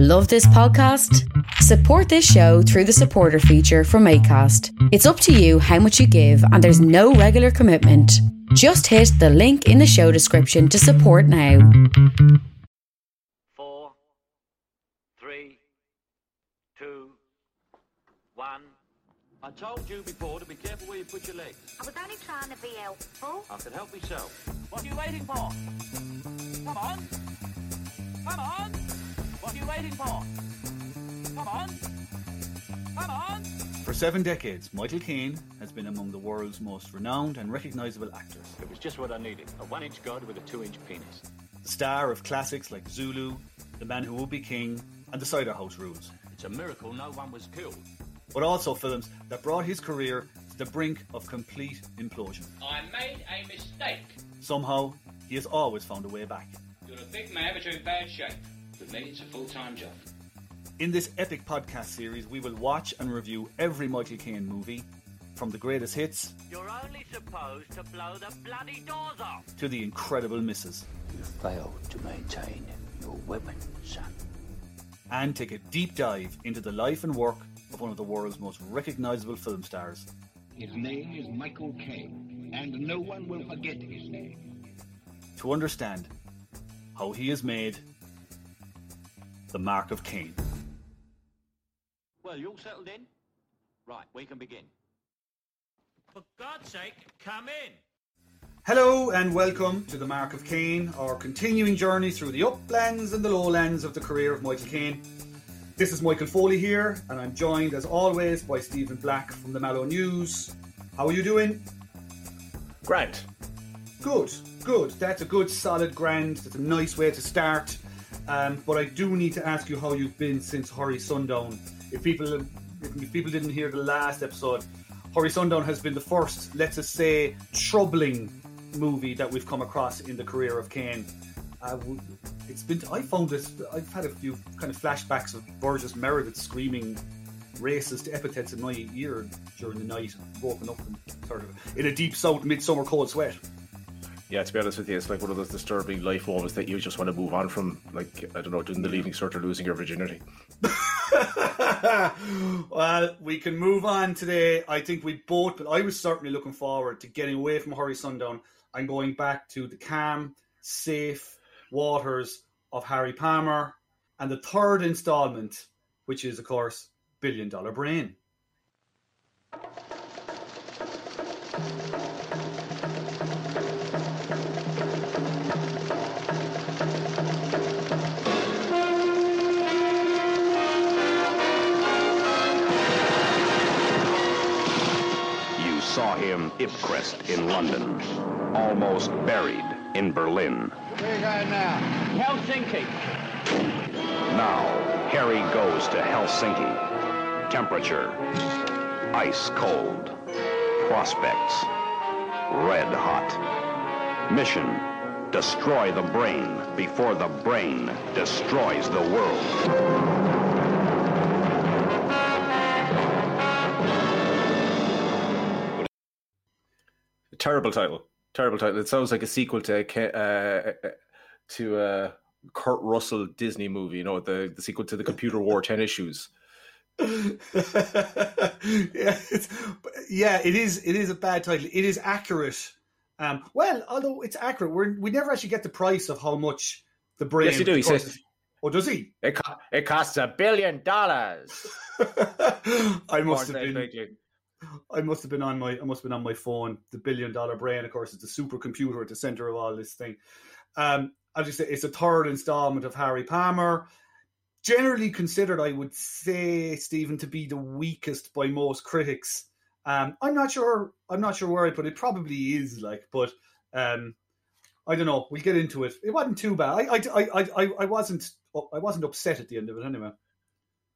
Love this podcast? Support this show through the supporter feature from ACAST. It's up to you how much you give, and there's no regular commitment. Just hit the link in the show description to support now. Four, three, two, one. I told you before to be careful where you put your legs. I was only trying to be helpful. I can help myself. What are you waiting for? Come on. Come on. What are you waiting for? Come on. Come on. For seven decades, Michael Caine has been among the world's most renowned and recognisable actors. It was just what I needed. A one-inch god with a two-inch penis. The star of classics like Zulu, The Man Who Would Be King, and The Cider House Rules. It's a miracle no one was killed. But also films that brought his career to the brink of complete implosion. I made a mistake. Somehow, he has always found a way back. You're a big man, but you're in bad shape. With me, it's a full-time job. In this epic podcast series, we will watch and review every Michael Caine movie, from the greatest hits You're only supposed to blow the bloody doors off. to the incredible misses, You failed to maintain your weapon, son. and take a deep dive into the life and work of one of the world's most recognisable film stars. His name is Michael Caine, and no one will forget his name. to understand how he is made the mark of Caine. Well, you all settled in? Right, we can begin. For God's sake, come in. Hello and welcome to the Mark of Caine, our continuing journey through the uplands and the lowlands of the career of Michael Caine. This is Michael Foley here, and I'm joined as always by Stephen Black from the Mallow News. How are you doing? Grant. Good, good. That's a good, solid grand. That's a nice way to start. Um, but I do need to ask you how you've been since Hurry Sundown. If people, if, people didn't hear the last episode, Hurry Sundown has been the first, let's just say, troubling movie that we've come across in the career of Caine. Uh, it's been. I found this. I've had a few kind of flashbacks of Burgess Meredith screaming racist epithets in my ear during the night, woken up and sort of in a deep south midsummer cold sweat. Yeah, to be honest with you, it's like one of those disturbing life moments that you just want to move on from. Like, I don't know, doing the leaving cert or losing your virginity. well, we can move on today. I think we both, but I was certainly looking forward to getting away from Hurry Sundown and going back to the calm, safe waters of Harry Palmer and the third installment, which is, of course, Billion Dollar Brain. Saw him Ipcress in London, almost buried in Berlin. Where is I now? Helsinki. Now, Harry goes to Helsinki. Temperature, ice cold. Prospects, red hot. Mission, destroy the brain before the brain destroys the world. Terrible title. Terrible title. It sounds like a sequel to uh, uh, to a Kurt Russell Disney movie. You know, the the sequel to the Computer Wore Tennis Shoes. yeah, it's, yeah, it is. It is a bad title. It is accurate. Um, well, although it's accurate, we're, we never actually get the price of how much the brain. Yes, you do. He says- "Oh, does he?" It co- it costs a billion dollars. I must have Or been. I must have been on my. I must have been on my phone. The billion dollar brain, of course, is the supercomputer at the center of all this thing. Um, as you say, it's a third installment of Harry Palmer. Generally considered, I would say Stephen to be the weakest by most critics. Um, I'm not sure. I'm not sure where I put it. Probably is like, but um, I don't know. We'll get into it. It wasn't too bad. I, I, I, I, I wasn't. I wasn't upset at the end of it anyway.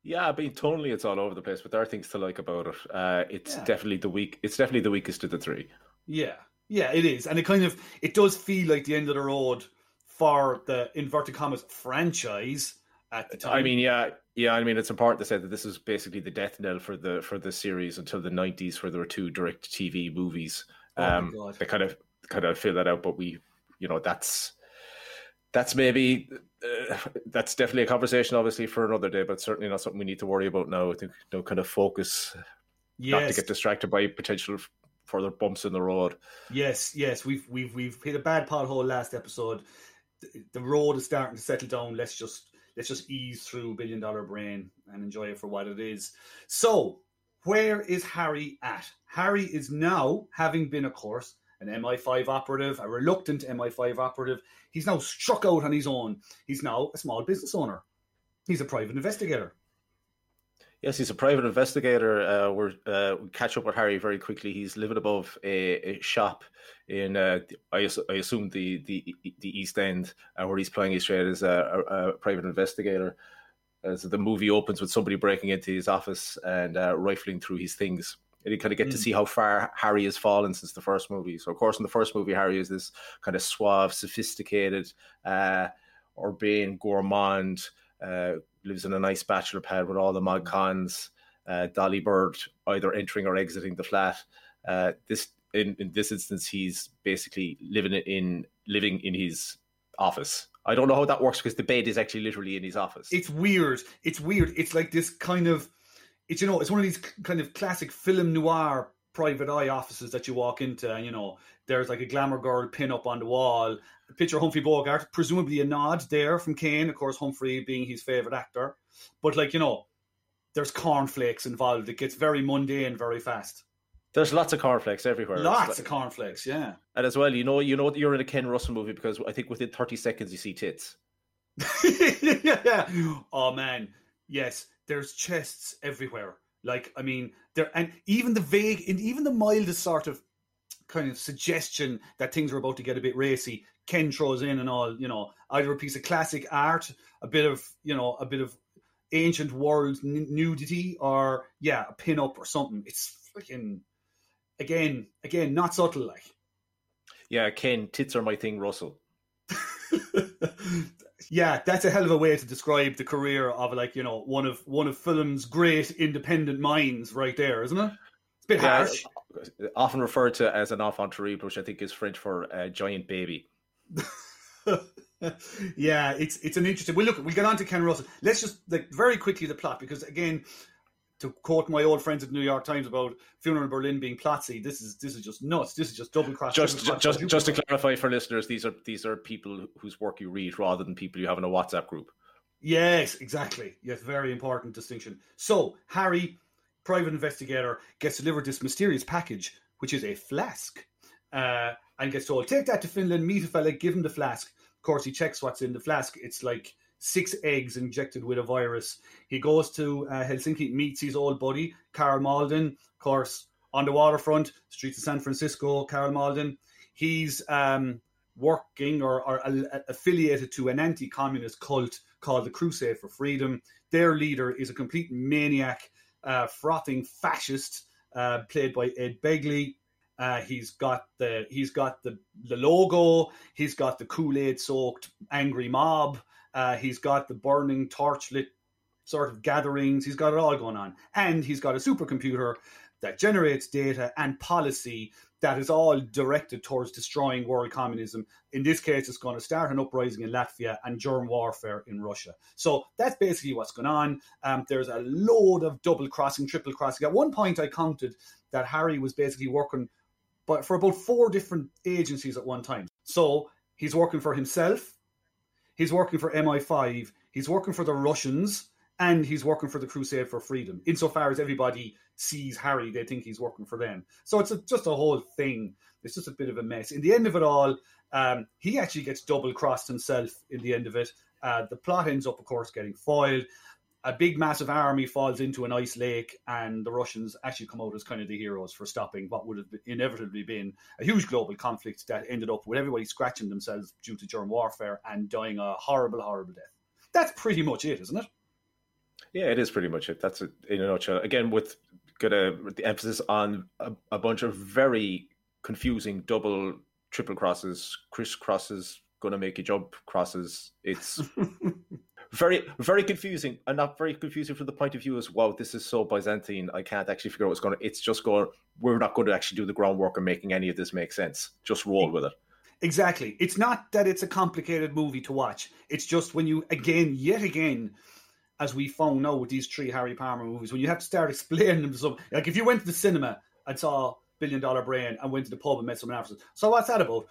Yeah, I mean, tonally it's all over the place, but there are things to like about it. Uh, it's Yeah. definitely the weak. It's definitely the weakest of the three. Yeah, yeah, it is, and it kind of it does feel like the end of the road for the inverted commas franchise at the time. I mean, yeah, yeah. I mean, it's important to say that this is basically the death knell for the for the series until the nineties, where there were two direct TV movies. Oh my Um, God. they kind of kind of fill that out, but we, you know, that's that's maybe uh, that's definitely a conversation, obviously, for another day, but certainly not something we need to worry about now. I think you know, kind of focus, not to get distracted by potential further bumps in the road. Yes, yes, we've we've we've hit a bad pothole last episode. The, the road is starting to settle down. Let's just let's just ease through Billion Dollar Brain and enjoy it for what it is. So, where is Harry at? Harry is now, having been, of course, an MI5 operative, a reluctant MI5 operative. He's now struck out on his own. He's now a small business owner. He's a private investigator. Yes, he's a private investigator. Uh, we're, uh, we catch up with Harry very quickly. He's living above a, a shop in, uh, I, I assume, the, the the East End, uh, where he's playing his trade as a, a, a private investigator. Uh, so the movie opens with somebody breaking into his office and uh, rifling through his things. And you kind of get to Mm. see how far Harry has fallen since the first movie. So, of course, in the first movie, Harry is this kind of suave, sophisticated, uh, urbane gourmand, uh, lives in a nice bachelor pad with all the mod cons, uh, Dolly Bird either entering or exiting the flat. Uh, this in, in this instance, he's basically living in living in his office. I don't know how that works because the bed is actually literally in his office. It's weird. It's weird. It's like this kind of, it's you know, it's one of these kind of classic film noir private eye offices that you walk into, and you know, there's like a glamour girl pin up on the wall. Picture Humphrey Bogart, presumably a nod there from Caine, of course, Humphrey being his favorite actor. But like you know, there's cornflakes involved. It gets very mundane very fast. There's lots of cornflakes everywhere. Lots like- of cornflakes, yeah. and as well, you know, you know, you're in a Ken Russell movie because I think within 30 seconds you see tits. yeah. Oh man, yes. There's chests everywhere. Like I mean, there and even the vague and even the mildest sort of kind of suggestion that things are about to get a bit racy. Ken throws in and all, you know, either a piece of classic art, a bit of you know, a bit of ancient world n- nudity, or yeah, a pin up or something. It's freaking again, again, not subtle like. Yeah, Ken, tits are my thing, Russell. yeah, that's a hell of a way to describe the career of like you know one of one of film's great independent minds, right there, isn't it? It's a bit Yeah, harsh. Uh, often referred to as an enfant terrible, which I think is French for a giant baby. yeah, it's it's an interesting. Well, look, we get on to Ken Russell. Let's just like very quickly the plot because again, to quote my old friends at the New York Times about Funeral in Berlin being plotsy, this is this is just nuts. This is just double cross. Just, cross, just, quadruple just to clarify for listeners, these are these are people whose work you read rather than people you have in a WhatsApp group. Yes, exactly. Yes, very important distinction. So, Harry, private investigator, gets delivered this mysterious package, which is a flask, uh, and gets told, take that to Finland, meet a fella, give him the flask. Of course, he checks what's in the flask. It's like six eggs injected with a virus. He goes to uh, Helsinki, meets his old buddy, Karl Malden, of course, on the waterfront, streets of San Francisco, Karl Malden. He's um, working or, or a- affiliated to an anti-communist cult called the Crusade for Freedom. Their leader is a complete maniac, uh, frothing fascist, uh, played by Ed Begley. Uh, he's got the he's got the the logo. He's got the Kool Aid soaked angry mob. Uh, he's got the burning torchlit sort of gatherings. He's got it all going on, and he's got a supercomputer that generates data and policy that is all directed towards destroying world communism. In this case, it's going to start an uprising in Latvia and germ warfare in Russia. So that's basically what's going on. Um, there's a load of double crossing, triple crossing. At one point, I counted that Harry was basically working but for about four different agencies at one time. So he's working for himself, he's working for MI5, he's working for the Russians, and he's working for the Crusade for Freedom. Insofar as everybody sees Harry, they think he's working for them. So it's a, just a whole thing. It's just a bit of a mess. In the end of it all, um, he actually gets double crossed himself in the end of it. Uh, the plot ends up, of course, getting foiled. A big, massive army falls into an ice lake, and the Russians actually come out as kind of the heroes for stopping what would have inevitably been a huge global conflict that ended up with everybody scratching themselves due to germ warfare and dying a horrible, horrible death. That's pretty much it, isn't it? Yeah, it is pretty much it. That's it in a nutshell. Again, with gonna the emphasis on a, a bunch of very confusing double, triple crosses, crisscrosses, gonna make you jump crosses. It's very, very confusing, and not very confusing from the point of view as wow, this is so Byzantine. I can't actually figure out what's going. to It's just going. We're not going to actually do the groundwork of making any of this make sense. Just roll with it. Exactly. It's not that it's a complicated movie to watch. It's just when you again, yet again, as we found out with these three Harry Palmer movies, when you have to start explaining them to some like if you went to the cinema and saw Billion Dollar Brain and went to the pub and met someone afterwards. So what's that about?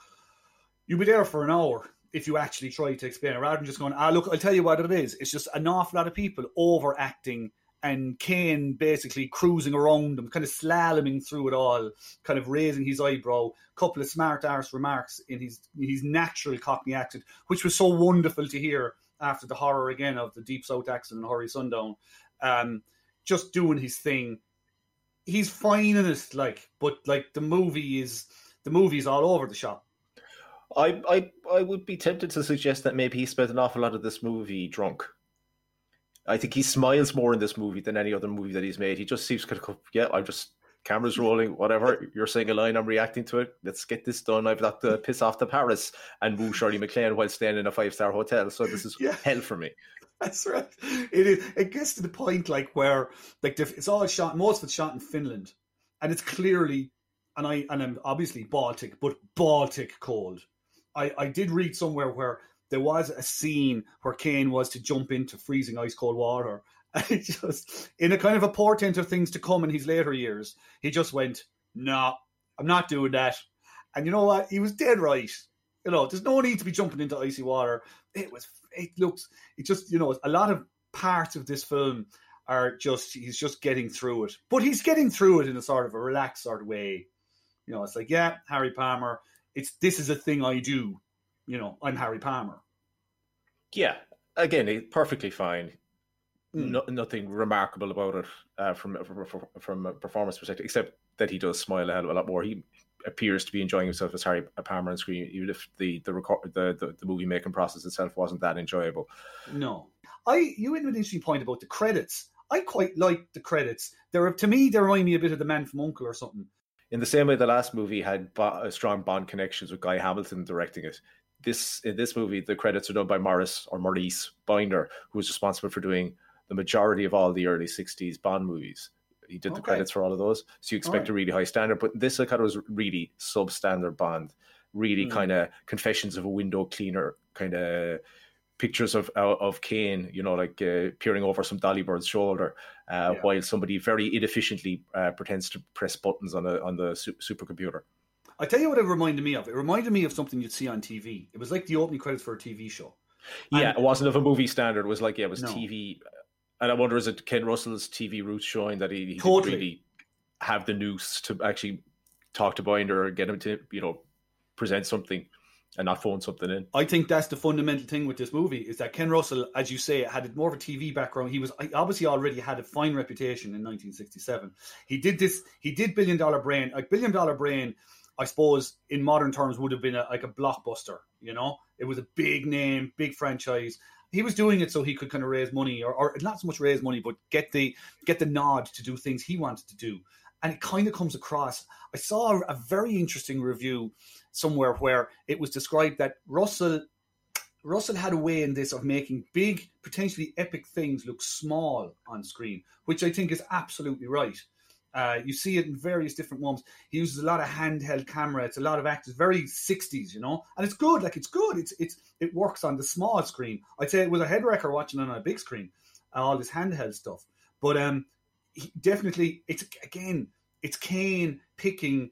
You'd be there for an hour if you actually try to explain it, rather than just going, ah, look, I'll tell you what it is. It's just an awful lot of people overacting and Caine basically cruising around them, kind of slaloming through it all, kind of raising his eyebrow, couple of smart arse remarks in his his natural Cockney accent, which was so wonderful to hear after the horror again of the Deep South accent and Hurry Sundown. Um, just doing his thing. He's fine in it, like, but like the movie is the movie's all over the shop. I, I I would be tempted to suggest that maybe he spent an awful lot of this movie drunk. I think he smiles more in this movie than any other movie that he's made. He just seems kind of, yeah, I'm just cameras rolling, whatever. You're saying a line, I'm reacting to it. Let's get this done. I've got to piss off to Paris and woo Shirley MacLaine while staying in a five star hotel. So this is Yeah. hell for me. That's right. It is. It gets to the point like where like the- it's all shot. Most of it's shot in Finland, and it's clearly and I and I'm obviously Baltic, but Baltic cold. I I did read somewhere where there was a scene where Caine was to jump into freezing ice cold water. And just in a kind of a portent of things to come in his later years, he just went, "No, I'm not doing that." And you know what? He was dead right. You know, there's no need to be jumping into icy water. It was. It looks. It just. You know, a lot of parts of this film are just. He's just getting through it, but he's getting through it in a sort of a relaxed sort of way. You know, it's like, yeah, Harry Palmer. It's this is a thing I do. You know, I'm Harry Palmer. Yeah, again, perfectly fine. Hmm. No, nothing remarkable about it uh, from, from from a performance perspective, except that he does smile a hell of a lot more. He appears to be enjoying himself as Harry Palmer on screen, even if the the record the, the, the movie making process itself wasn't that enjoyable. No, I. You had an interesting point about the credits. I quite like the credits. They're to me they remind me a bit of the Man from Uncle or something. In the same way, the last movie had bo- uh, strong Bond connections with Guy Hamilton directing it. This in this movie, the credits are done by Morris or Maurice Binder, who was responsible for doing the majority of all the early '60s Bond movies. He did the credits for all of those, so you expect Alright. a really high standard. But this, I of was really substandard Bond, really Hmm. kind of Confessions of a Window Cleaner kind of pictures of of of Caine, you know, like uh, peering over some Dolly Bird's shoulder, uh, Yeah. while somebody very inefficiently uh, pretends to press buttons on a on the su- supercomputer. I tell you what it reminded me of. It reminded me of something you'd see on TV. It was like the opening credits for a TV show. Yeah, And- it wasn't of a movie standard. It was like yeah, it was No. TV, and I wonder is it Ken Russell's TV roots showing that he, he didn't Totally. really have the noose to actually talk to Binder or get him to you know present something and not phone something in. I think that's the fundamental thing with this movie is that Ken Russell, as you say, had more of a TV background. He was obviously already had a fine reputation in 1967. He did this. He did Billion Dollar Brain. Like Billion Dollar Brain, I suppose in modern terms would have been a, like a blockbuster. You know, it was a big name, big franchise. He was doing it so he could kind of raise money, or, or not so much raise money, but get the get the nod to do things he wanted to do. And it kind of comes across. I saw a very interesting review somewhere where it was described that Russell Russell had a way in this of making big, potentially epic things look small on screen, which I think is absolutely right. Uh, you see it in various different ones. He uses a lot of handheld camera. It's a lot of actors, very sixties, you know, and it's good. Like it's good. It's it's it works on the small screen. I'd say it was a head wrecker watching on a big screen, uh, all this handheld stuff. But um, he, definitely, it's again, it's Caine picking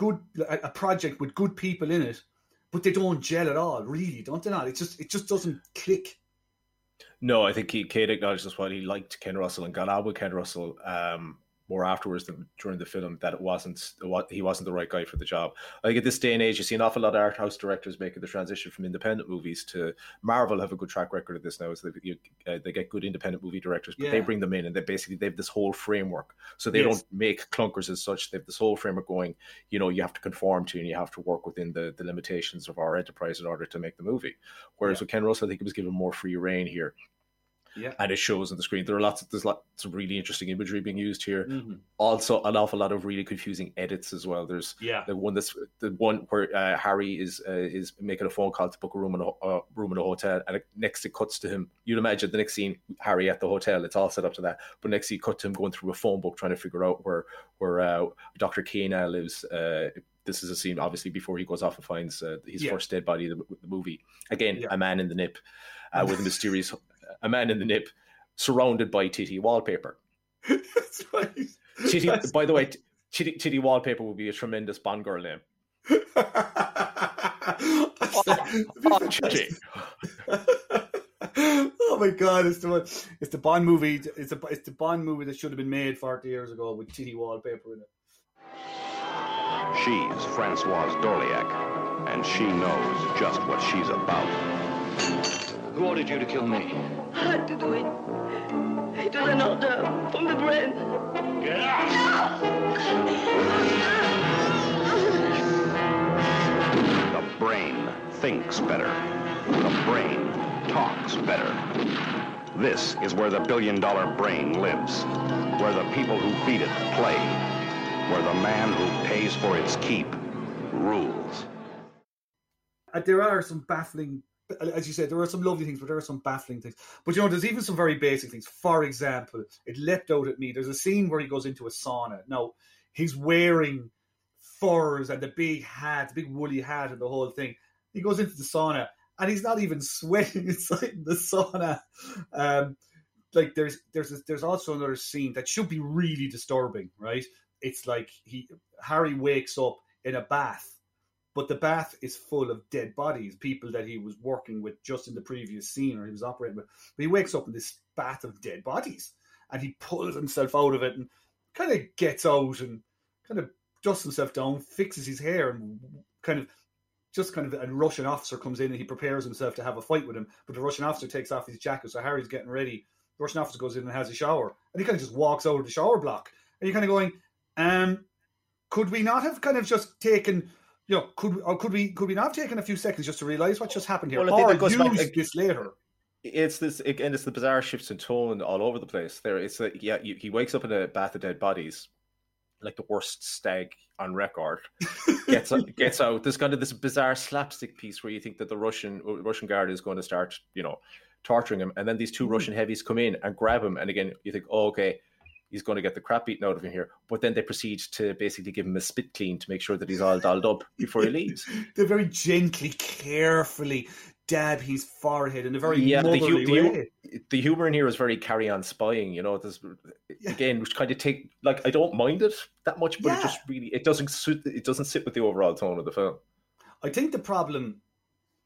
good a, project with good people in it, but they don't gel at all. Really, don't they? Not. It just it just doesn't click. No, I think he Kate acknowledged as well. He liked Ken Russell and got out with Ken Russell um, more afterwards than during the film. That it wasn't what he wasn't the right guy for the job. I think at this day and age, you see an awful lot of art house directors making the transition from independent movies to Marvel. Have a good track record of this now. So they, you, uh, they get good independent movie directors, but they bring them in and they basically they have this whole framework. So they Yes. don't make clunkers as such. They have this whole framework going. You know, you have to conform to and you have to work within the the limitations of our enterprise in order to make the movie. Whereas Yeah. with Ken Russell, I think he was given more free reign here Yeah. and it shows on the screen. There are lots of there's lots of really interesting imagery being used here. Mhm. Also, an awful lot of really confusing edits as well. There's Yeah. the one that's the one where uh, Harry is uh, is making a phone call to book a room in a uh, room in a hotel, and it, next it cuts to him. You'd imagine the next scene, Harry at the hotel. It's all set up to that, but next he cut to him going through a phone book trying to figure out where where uh, Doctor Kane lives. Uh, this is a scene obviously before he goes off and finds uh, his Yeah. first dead body the, the movie. Again, Yeah. a man in the nip uh, with a mysterious a man in the hmm. nip surrounded by titty wallpaper. That's right. Titty, That's by the way, t- titty, titty wallpaper would be a tremendous Bond girl name. Oh, oh my god! It's the one- it's the Bond movie. It's a it's the Bond movie that should have been made forty years ago with titty wallpaper in it. She's Francoise Dorléac, and she knows just what she's about. Who ordered you to kill me? I had to do it. It was an order from the brain. Get out! No! The brain thinks better. The brain talks better. This is where the billion dollar brain lives. Where the people who feed it play. Where the man who pays for its keep rules. Uh, there are some baffling, as you said, there are some lovely things, but there are some baffling things. But you know, there's even some very basic things. For example, it leapt out at me. There's a scene where he goes into a sauna. Now, he's wearing furs and the big hat, the big woolly hat, and the whole thing. He goes into the sauna and he's not even sweating inside the sauna. Um, like there's there's there's also another scene that should be really disturbing, right? It's like he Harry wakes up in a bath but the bath is full of dead bodies, people that he was working with just in the previous scene or he was operating with. But he wakes up in this bath of dead bodies and he pulls himself out of it and kind of gets out and kind of dusts himself down, fixes his hair and kind of just kind of a Russian officer comes in and he prepares himself to have a fight with him. But the Russian officer takes off his jacket, so Harry's getting ready. The Russian officer goes in and has a shower, and he kind of just walks out of the shower block. And you're kind of going, um, could we not have kind of just taken you know, could or could we could we not have taken a few seconds just to realise what just happened here, Well, or use back- like- this later? It's this again. It's the bizarre shifts in tone all over the place. There, it's like yeah, you, he wakes up in a bath of dead bodies, like the worst stag on record. Gets out, gets out. There's kind of this bizarre slapstick piece where you think that the Russian uh, Russian guard is going to start, you know, torturing him, and then these two mm-hmm. Russian heavies come in and grab him, and again you think, oh, okay, he's going to get the crap beaten out of him here. But then they proceed to basically give him a spit clean to make sure that he's all dolled up before he leaves. They very gently, carefully dab his forehead in a very yeah, the, hu- way. hu- the humor in here is very carry on spying. You know, this again, which kind of take like I don't mind it that much, but it just really it doesn't suit. It doesn't sit with the overall tone of the film. I think the problem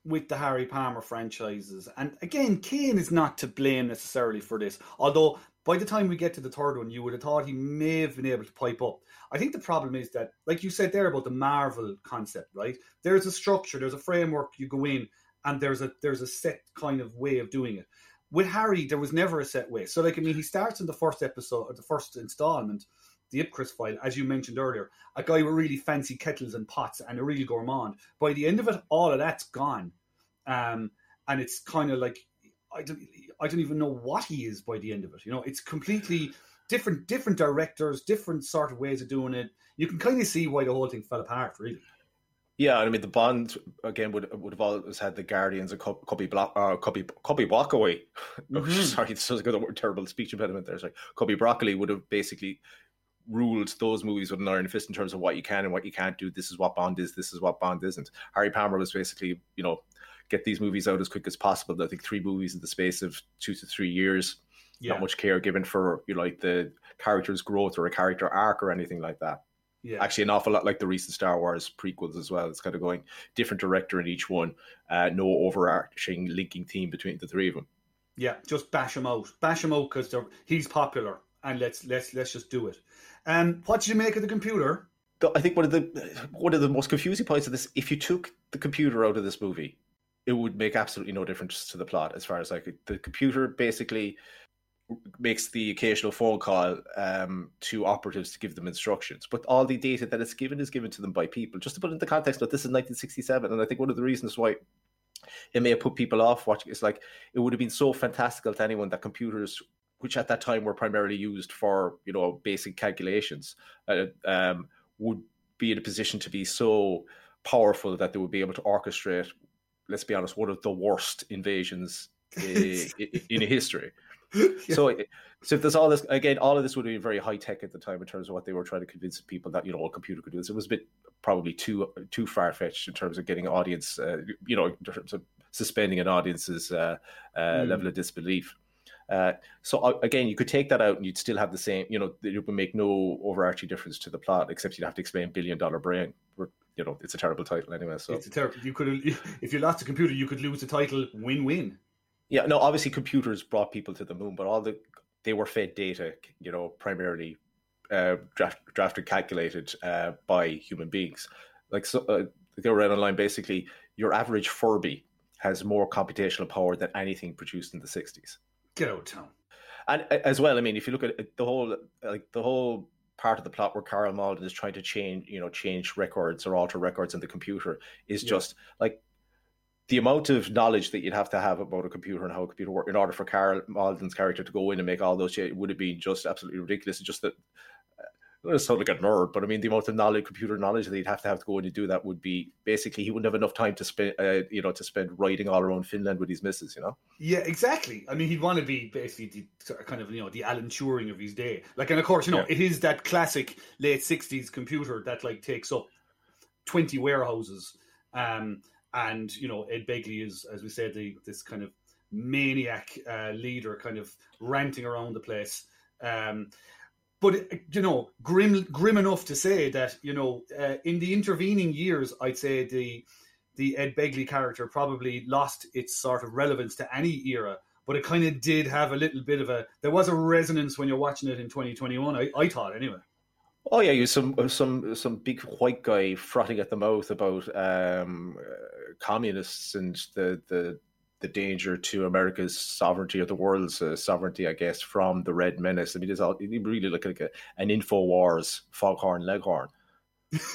with the Harry Palmer franchises, and again, Caine is not to blame necessarily for this, although by the time we get to the third one, you would have thought he may have been able to pipe up. I think the problem is that, like you said there about the Marvel concept, right? There's a structure, there's a framework, you go in, and there's a there's a set kind of way of doing it. With Harry, there was never a set way. So, like, I mean, he starts in the first episode, or the first installment, the Ipcress file, as you mentioned earlier, a guy with really fancy kettles and pots and a real gourmand. By the end of it, all of that's gone. Um, and it's kind of like, I don't, I don't even know what he is by the end of it. You know, it's completely different, different directors, different sort of ways of doing it. You can kind of see why the whole thing fell apart, really. Yeah, I mean the Bond again would would have always had the Guardians Cub- Cubby Block, uh, Cubby Walkaway. Oh, Mhm. sorry, this was a good, terrible speech impediment there. Sorry, Cubby Broccoli would have basically ruled those movies with an iron fist in terms of what you can and what you can't do. This is what Bond is. This is what Bond isn't. Harry Palmer was basically, you know, get these movies out as quick as possible. I think three movies in the space of two to three years. Yeah. Not much care given for you know, like the character's growth or a character arc or anything like that. Yeah. Actually, an awful lot like the recent Star Wars prequels as well. It's kind of going different director in each one, uh, no overarching linking theme between the three of them. Yeah, just bash him out. Bash him out because he's popular, and let's let's let's just do it. Um, what did you make of the computer? I think one of the one of the most confusing points of this, if you took the computer out of this movie, it would make absolutely no difference to the plot. As far as like the computer basically makes the occasional phone call um, to operatives to give them instructions, but all the data that is given is given to them by people. Just to put into context, look, this is 1967, and I think one of the reasons why it may have put people off watching is like it would have been so fantastical to anyone that computers which at that time were primarily used for you know basic calculations uh, um, would be in a position to be so powerful that they would be able to orchestrate let's be honest one of the worst invasions i- i- in history So, so if there's all this again, all of this would have been very high tech at the time in terms of what they were trying to convince people that you know a computer could do this. It was a bit probably too too far fetched in terms of getting audience, uh, you know, in terms of suspending an audience's uh, uh, Mm. level of disbelief. Uh, so uh, again, you could take that out and you'd still have the same, you know, it would make no overarching difference to the plot, except you'd have to explain Billion Dollar Brain. You know, it's a terrible title anyway. So It's a terrible. You could if you lost a computer, you could lose the title win-win. Yeah, no, obviously computers brought people to the moon, but all the they were fed data, you know, primarily uh, draft, drafted, calculated uh, by human beings. Like so, uh, they were read online. Basically, your average Furby has more computational power than anything produced in the '60s. Get out town. And uh, as well, I mean, if you look at the whole, like the whole part of the plot where Karl Malden is trying to change, you know, change records or alter records in the computer is Yeah. just like the amount of knowledge that you'd have to have about a computer and how a computer works in order for Karl Malden's character to go in and make all those shit would have been just absolutely ridiculous. It's just that. It's sound like a nerd, but I mean the amount of knowledge, computer knowledge that he'd have to have to go in and do that would be basically he wouldn't have enough time to spend, uh, you know, to spend riding all around Finland with his missus, you know. Yeah, exactly. I mean, he'd want to be basically the sort of kind of you know the Alan Turing of his day. Like, and of course, you know, Yeah. it is that classic late '60s computer that like takes up twenty warehouses. Um, and you know, Ed Begley is, as we said, the this kind of maniac uh, leader, kind of ranting around the place. Um, but you know, grim, grim enough to say that you know, uh, in the intervening years, I'd say the the Ed Begley character probably lost its sort of relevance to any era, but it kind of did have a little bit of a. There was a resonance when you're watching it in 2021. I, I thought anyway. Oh yeah, you some some some big white guy frothing at the mouth about um, uh, communists and the the the danger to America's sovereignty or the world's uh, sovereignty, I guess, from the Red Menace. I mean, it's all you really look like a, an Infowars Foghorn Leghorn. yeah,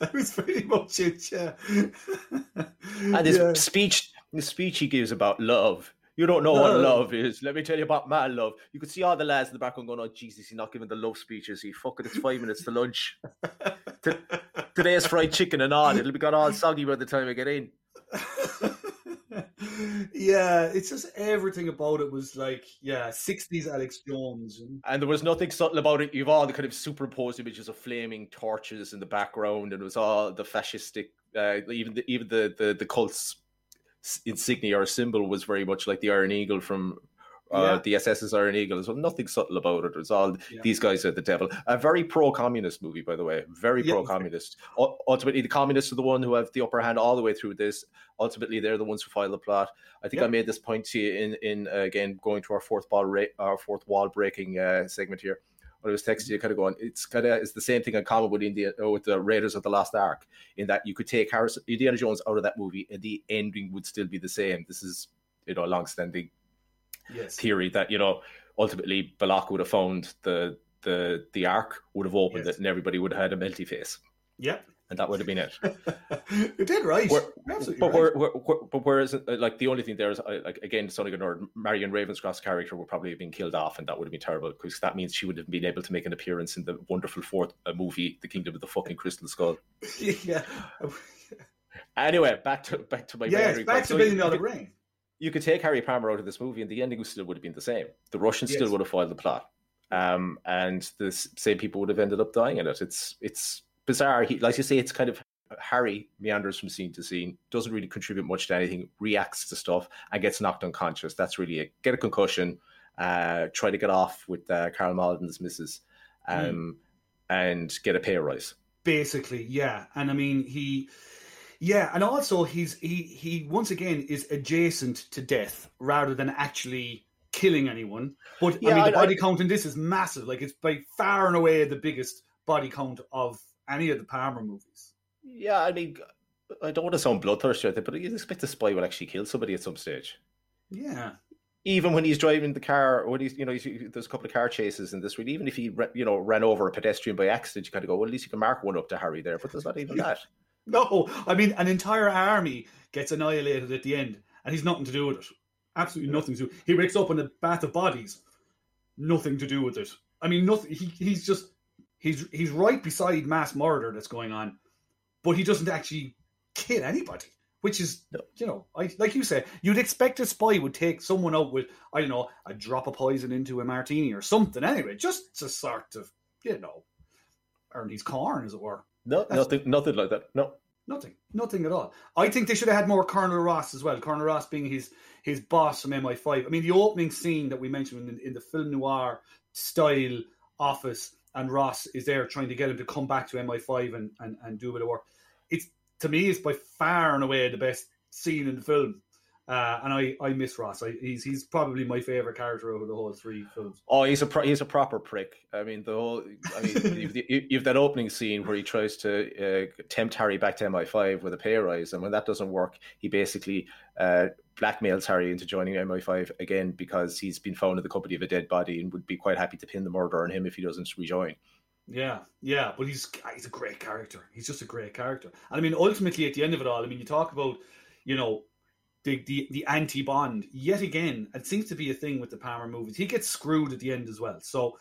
that was pretty much it. Yeah. And this Yeah. speech, the speech he gives about love. You don't know what love is. Let me tell you about my love. You could see all the lads in the background going, "Oh Jesus, he's not giving the love speeches. He fucking it's five minutes to lunch. T- Today's fried chicken and all. It'll be got all soggy by the time I get in." Yeah, it's just everything about it was like, yeah, 60s Alex Jones. And, there was nothing subtle about it. You've all the kind of superimposed images of flaming torches in the background, and it was all the fascistic, uh, even the even the the the cult's insignia or symbol was very much like the Iron Eagle from. Uh, Yeah. The SS's Iron Eagle. So nothing subtle about it. It was all Yeah. these guys are the devil. A very pro-communist movie, by the way. Very Yeah. pro-communist. U- ultimately, the communists are the one who have the upper hand all the way through this. Ultimately, they're the ones who file the plot. I think. I made this point to you in in uh, again going to our fourth ball ra- our fourth wall breaking uh, segment here. When I was texting you, kind of going, it's kind of it's the same thing in common with India uh, with the Raiders of the Lost Ark, in that you could take Harrison, Indiana Jones out of that movie and the ending would still be the same. This is you know a long-standing yes. theory that you know ultimately Belloq would have found the the the ark would have opened Yes. it and everybody would have had a melty face Yeah. and that would have been it. You're dead right. We're- absolutely but right. where, where, where, but whereas uh, like the only thing there is like again Sonic Nord Marion Ravenscroft's character would probably have been killed off and that would have been terrible because that means she would have been able to make an appearance in the wonderful fourth uh, movie The Kingdom of the fucking Crystal Skull. yeah. Anyway, back to back to my Yes, back point. to So Dollar you, Brain. You could take Harry Palmer out of this movie and the ending still would have been the same. The Russians still would have foiled the plot. Um, and the same people would have ended up dying in it. It's it's bizarre. He, like you say, it's kind of Harry meanders from scene to scene, doesn't really contribute much to anything, reacts to stuff, and gets knocked unconscious. That's really it. Get a concussion, uh, try to get off with uh, Karl Malden's missus, um, and get a pay rise. Basically, yeah. And I mean, he, yeah, and also he's he he once again is adjacent to death rather than actually killing anyone. But I Yeah, mean, the I- body count in this is massive. Like it's by far and away the biggest body count of any of the Palmer movies. Yeah, I mean, I don't want to sound bloodthirsty, there, but you'd expect a spy would actually kill somebody at some stage. Yeah, even when he's driving the car, when he's you know he's, there's a couple of car chases in this one. Even if he you know ran over a pedestrian by accident, you kind of go, well, at least you can mark one up to Harry there. But there's not even that. no, I mean, an entire army gets annihilated at the end, and he's nothing to do with it. Absolutely nothing to do. He wakes up in a bath of bodies. Nothing to do with it. I mean, nothing. He, he's just he's he's right beside mass murder that's going on, but he doesn't actually kill anybody. which is you know, I, like you said, you'd expect a spy would take someone out with I don't know a drop of poison into a martini or something. Anyway, just to sort of you know earn his corn, as it were. No, That's- nothing, nothing like that. No. Nothing, nothing at all. I think they should have had more Colonel Ross as well. Colonel Ross being his his boss from MI5. I mean, the opening scene that we mentioned in, in the film noir style office, and Ross is there trying to get him to come back to MI5 and, and, and do a bit of work. It's to me, it's by far and away the best scene in the film. Uh, and I, I miss Ross. I, he's he's probably my favorite character over the whole three films. Oh, he's a pro- he's a proper prick. I mean, the whole. I mean, you've, you- you've that opening scene where he tries to uh, tempt Harry back to MI5 with a pay rise, and when that doesn't work, he basically uh, blackmails Harry into joining MI5 again because he's been found in the company of a dead body and would be quite happy to pin the murder on him if he doesn't rejoin. Yeah, yeah, but he's he's a great character. He's just a great character. And I mean, ultimately, at the end of it all, I mean, you talk about, you know, the the, the anti Bond. Yet again, it seems to be a thing with the Palmer movies. He gets screwed at the end as well. So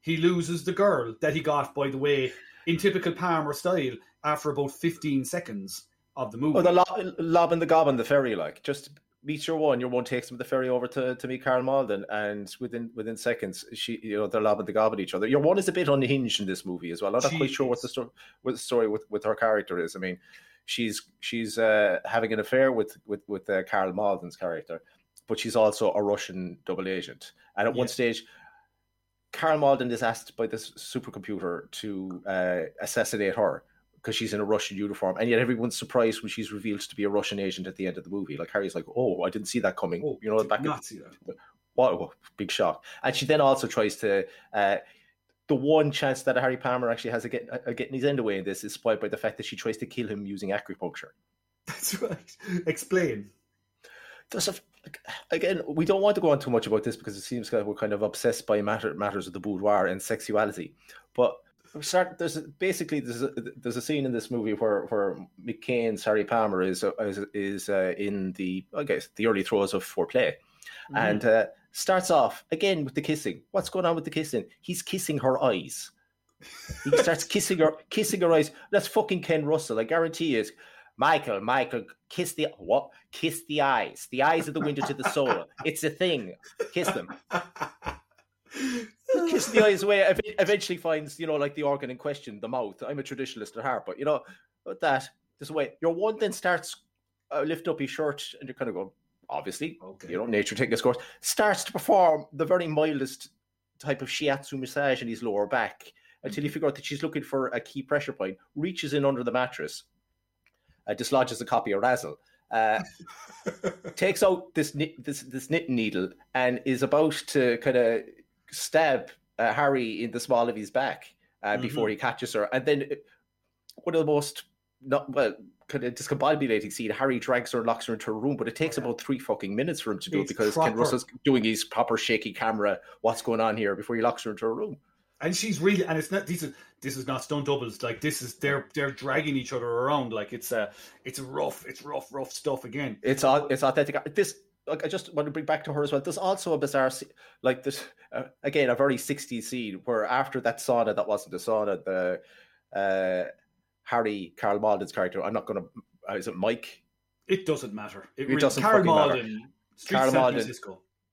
he loses the girl that he got, by the way, in typical Palmer style, after about fifteen seconds of the movie. Oh, the lob, lobbing the gob on the ferry, like just meets your one. Your one takes him the ferry over to, to meet Karl Malden, and within within seconds, she you know they're lobbing the gob at each other. Your one is a bit unhinged in this movie as well. I'm not She quite sure what the story what the story with, with her character is. I mean, she's she's uh, having an affair with with with uh, Karl Malden's character, but she's also a Russian double agent. And at one stage, Karl Malden is asked by this supercomputer to uh, assassinate her because she's in a Russian uniform, and yet everyone's surprised when she's revealed to be a Russian agent at the end of the movie. Like Harry's like, "Oh, I didn't see that coming." Oh, you know, back not at, see that. What what- big shock! And she then also tries to. Uh, the one chance that Harry Palmer actually has of getting, of getting his end away in this is spoiled by the fact that she tries to kill him using acupuncture. That's right. Explain. There's a, again, we don't want to go on too much about this because it seems like we're kind of obsessed by matter, matters of the boudoir and sexuality. But start there's a, basically there's a, there's a scene in this movie where where McCain's Harry Palmer is is, is uh, in the I guess the early throes of foreplay, and uh, starts off again with the kissing. What's going on with the kissing? He's kissing her eyes. He starts kissing her, kissing her eyes. That's fucking Ken Russell. I guarantee you. Michael, Michael, kiss the what? Kiss the eyes. The eyes are the window to the soul. It's a thing. Kiss them. Kiss the eyes away. Eventually finds, you know, like the organ in question, the mouth. I'm a traditionalist at heart, but you know, with that, this way, your one then starts uh, lift up his shirt, and you're kind of going, obviously, Okay. you know, nature taking its course. Starts to perform the very mildest type of shiatsu massage in his lower back until you figure out that she's looking for a key pressure point. Reaches in under the mattress, uh, dislodges a copy of Razzle. Uh, takes out this this this knitting needle and is about to kind of stab uh, Harry in the small of his back uh, before he catches her, and then uh, one of the most not well kind of discombobulating scene. Harry drags her and locks her into her room, but it takes about three fucking minutes for him to do it It's because Ken. Russell's doing his proper shaky camera. What's going on here before he locks her into her room? and she's really and it's not these are this is not stunt doubles like this is they're they're dragging each other around like it's a it's rough it's rough rough stuff again It's it's authentic. This like I just want to bring back to her as well. There's also a bizarre scene, like this uh, again a very 60s scene where after that sauna that wasn't a sauna, the uh, Harry Karl Malden's character. I'm not going to. Uh, is it Mike? it doesn't matter it, It really, doesn't Karl. Malden Karl Malden.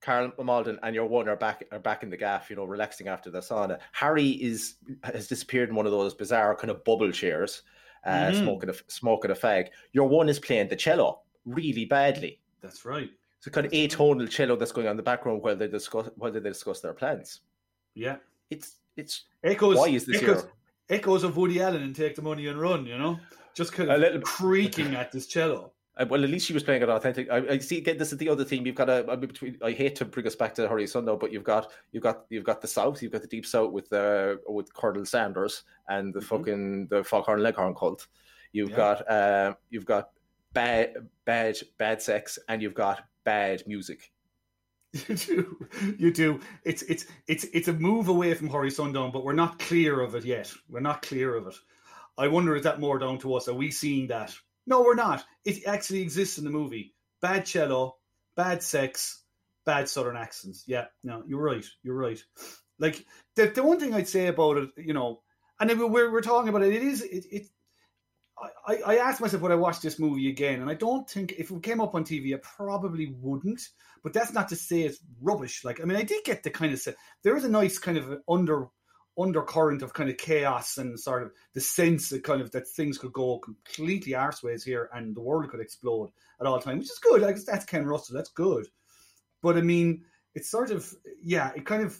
Karl Malden and your one are back are back in the gaff, you know, relaxing after the sauna. Harry is has disappeared in one of those bizarre kind of bubble chairs, uh, Mhm. smoking a smoking a fag. Your one is playing the cello really badly. that's right It's a kind of atonal cello that's going on in the background while they discuss while they discuss their plans. yeah It's it's echoes why is this echoes, here? Echoes of Woody Allen and Take the Money and Run you know just kind A little- creaking at this cello Uh, well, at least she was playing it authentic. I, I see. Again, this is the other theme. You've got a. I, between, I hate to bring us back to Hurry Sundown, but you've got you've got you've got the South. You've got the Deep South with uh, with Colonel Sanders and the fucking the Foghorn Leghorn cult. You've Yeah. got uh, you've got bad bad bad sex, and you've got bad music. You do, you do. It's it's it's it's a move away from Hurry Sundown, but we're not clear of it yet. We're not clear of it. I wonder is that more down to us? Are we seeing that? No, we're not. It actually exists in the movie. Bad cello, bad sex, bad southern accents. Yeah, no, you're right. You're right. Like the the one thing I'd say about it, you know, and we're we're talking about it. It is it. it I, I asked myself when I watch this movie again, and I don't think if it came up on TV, I probably wouldn't. But that's not to say it's rubbish. Like, I mean, I did get the kind of there is a nice kind of under undercurrent of kind of chaos and sort of the sense that kind of that things could go completely arseways here and the world could explode at all time, which is good. Like that's Ken Russell, that's good. But I mean, it's sort of yeah, it kind of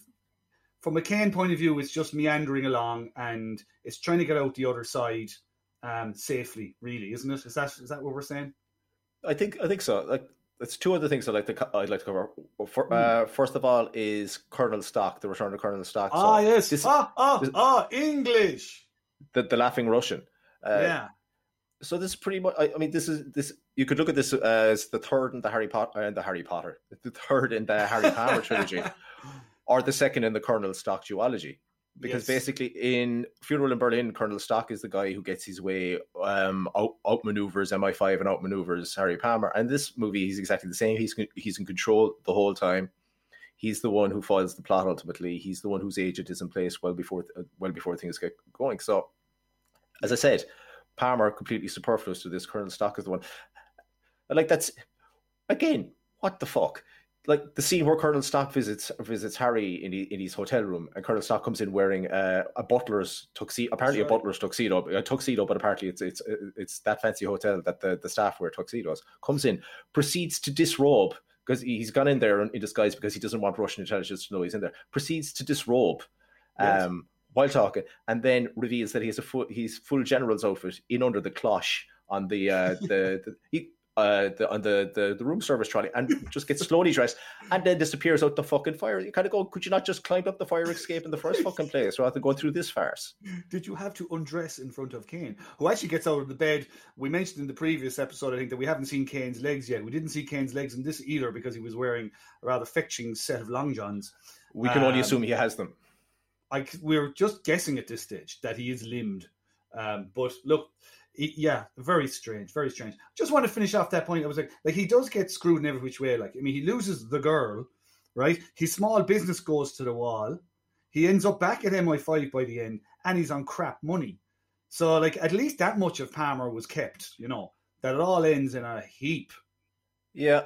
from a Ken point of view, it's just meandering along and it's trying to get out the other side um, safely. Really, isn't it? Is that is that what we're saying? I think I think so. Like it's two other things I'd like to I'd like to cover. For, uh, first of all, is Colonel Stock, the return of Colonel Stock. So ah, yes. this- ah, ah, this- ah, English. the, the laughing Russian. Uh, yeah. So this is pretty much. I, I mean, this is this. You could look at this as the third in the Harry Potter, uh, the Harry Potter, the third in the Harry Potter trilogy, or the second in the Colonel Stock duology. Because Yes. basically, in Funeral in Berlin, Colonel Stock is the guy who gets his way, um, out, outmaneuvers MI5 and outmaneuvers Harry Palmer. And this movie, he's exactly the same. He's he's in control the whole time. He's the one who foils the plot ultimately. He's the one whose agent is in place well before uh, well before things get going. So, as I said, Palmer completely superfluous to this. Colonel Stock is the one. Like that's again, what the fuck? Like the scene where Colonel Stock visits visits Harry in, he, in his hotel room, and Colonel Stock comes in wearing uh, a butler's tuxedo, apparently a butler's tuxedo, a tuxedo, but apparently it's it's it's that fancy hotel that the, the staff wear tuxedos. Comes in, proceeds to disrobe because he's gone in there in disguise because he doesn't want Russian intelligence to know he's in there. Proceeds to disrobe. Yes. Um, while talking, and then reveals that he has a full, he's full general's outfit in under the cloche on the uh, the, the he, uh, the on the, the the room service trolley, and just gets slowly dressed, and then disappears out the fucking fire. You kind of go, could you not just climb up the fire escape in the first fucking place rather than go through this farce? Did you have to undress in front of Caine, who actually gets out of the bed? We mentioned in the previous episode, I think, that we haven't seen Caine's legs yet. We didn't see Caine's legs in this either because he was wearing a rather fetching set of long johns. We can only Um, assume he has them. I, we're just guessing at this stage that he is limbed. Um, but look, yeah, very strange, very strange. Just want to finish off that point. I was like, like he does get screwed in every which way. Like, I mean, he loses the girl, right? His small business goes to the wall. He ends up back at MI5 by the end, and he's on crap money. So, like, at least that much of Palmer was kept, you know, that it all ends in a heap. Yeah,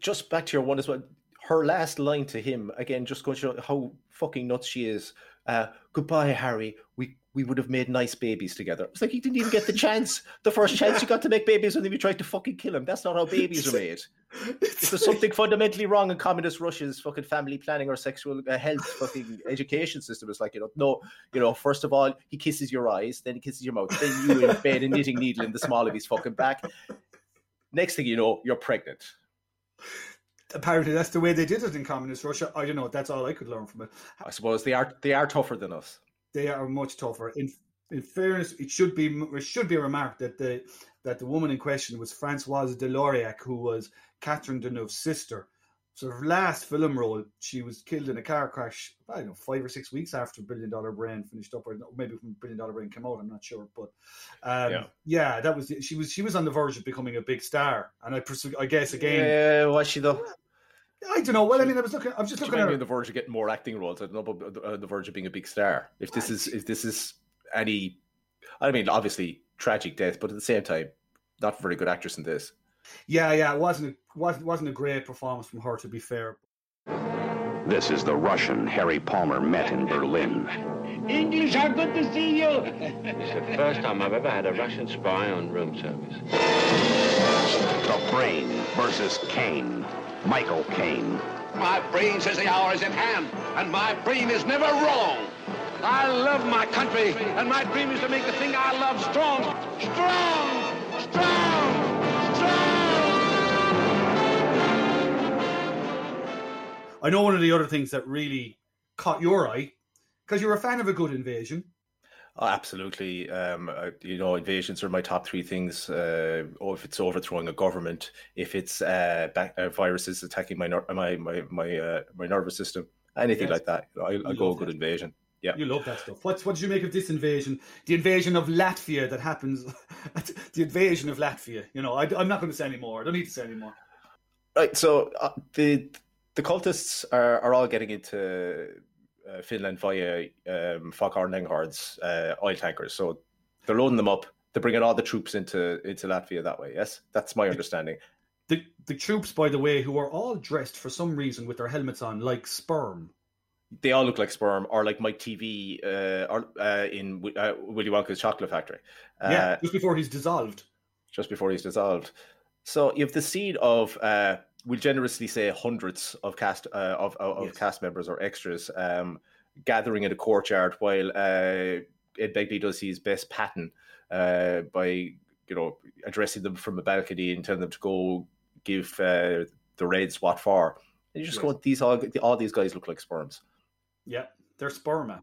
just back to your one as well. Her last line to him again, just going to show how fucking nuts she is. Uh, Goodbye, Harry. We we would have made nice babies together. It's like he didn't even get the chance. The first chance he got to make babies when they tried to fucking kill him. That's not how babies are made. If there's something fundamentally wrong in communist Russia's fucking family planning or sexual uh, health fucking education system, it's like you know, no, you know, first of all he kisses your eyes, then he kisses your mouth, then you embed a knitting needle in the small of his fucking back. Next thing you know, you're pregnant. Apparently, that's the way they did it in communist Russia. I don't know. That's all I could learn from it. I suppose they are they are tougher than us. They are much tougher. In in fairness, it should be it should be remarked that the that the woman in question was Francoise Dorléac, who was Catherine Deneuve's sister. So her last film role, she was killed in a car crash. I don't know, five or six weeks after Billion Dollar Brain finished up, or maybe when Billion Dollar Brain came out. I'm not sure, but um, Yeah. yeah. that was she was she was on the verge of becoming a big star, and I pers- I guess again, Yeah, was she though? I don't know. Well, I mean, I was looking, I was just looking might at be her. on the verge of getting more acting roles. I don't know about uh, the verge of being a big star. If this is if this is any, I mean, obviously tragic death, but at the same time, not very good actress in this. Yeah, yeah, it wasn't a, wasn't wasn't a great performance from her, to be fair. This is the Russian Harry Palmer met in Berlin. English are good to see you. It's the first time I've ever had a Russian spy on room service. The Brain versus Caine. Michael Caine. My brain says the hour is at hand, and my brain is never wrong. I love my country, and my dream is to make the thing I love strong. Strong! Strong! Strong! I know one of the other things that really caught your eye because you're a fan of a good invasion. Oh, absolutely. Um, you know, invasions are my top three things. Uh, oh, if it's overthrowing a government, if it's uh, back, uh, viruses attacking my ner- my my my, uh, my nervous system, anything Yes. like that, I, I go love good that. invasion. Yeah. You love that stuff. What what did you make of this invasion? The invasion of Latvia that happens. the invasion of Latvia. You know, I, am not going to say any more. I don't need to say any more. Right. So uh, the the cultists are, are all getting into uh, Finland via um, Foghorn Leghorn's uh, oil tankers. So they're loading them up. They're bringing all the troops into into Latvia that way. Yes, that's my understanding. The the troops, by the way, who are all dressed for some reason with their helmets on like sperm. They all look like sperm, or like Mike TV, uh, or uh, in uh, Willy Wonka's Chocolate Factory. Uh, yeah, just before he's dissolved. Just before he's dissolved. So you have the seed of uh, we'll generously say hundreds of cast uh, of of Yes. cast members or extras um, gathering in a courtyard while uh, Ed Begley does his best Patton uh, by you know addressing them from a balcony and telling them to go give uh, the Reds what for. And you just Yes. go, these all all these guys look like sperms. Yeah, they're sperma.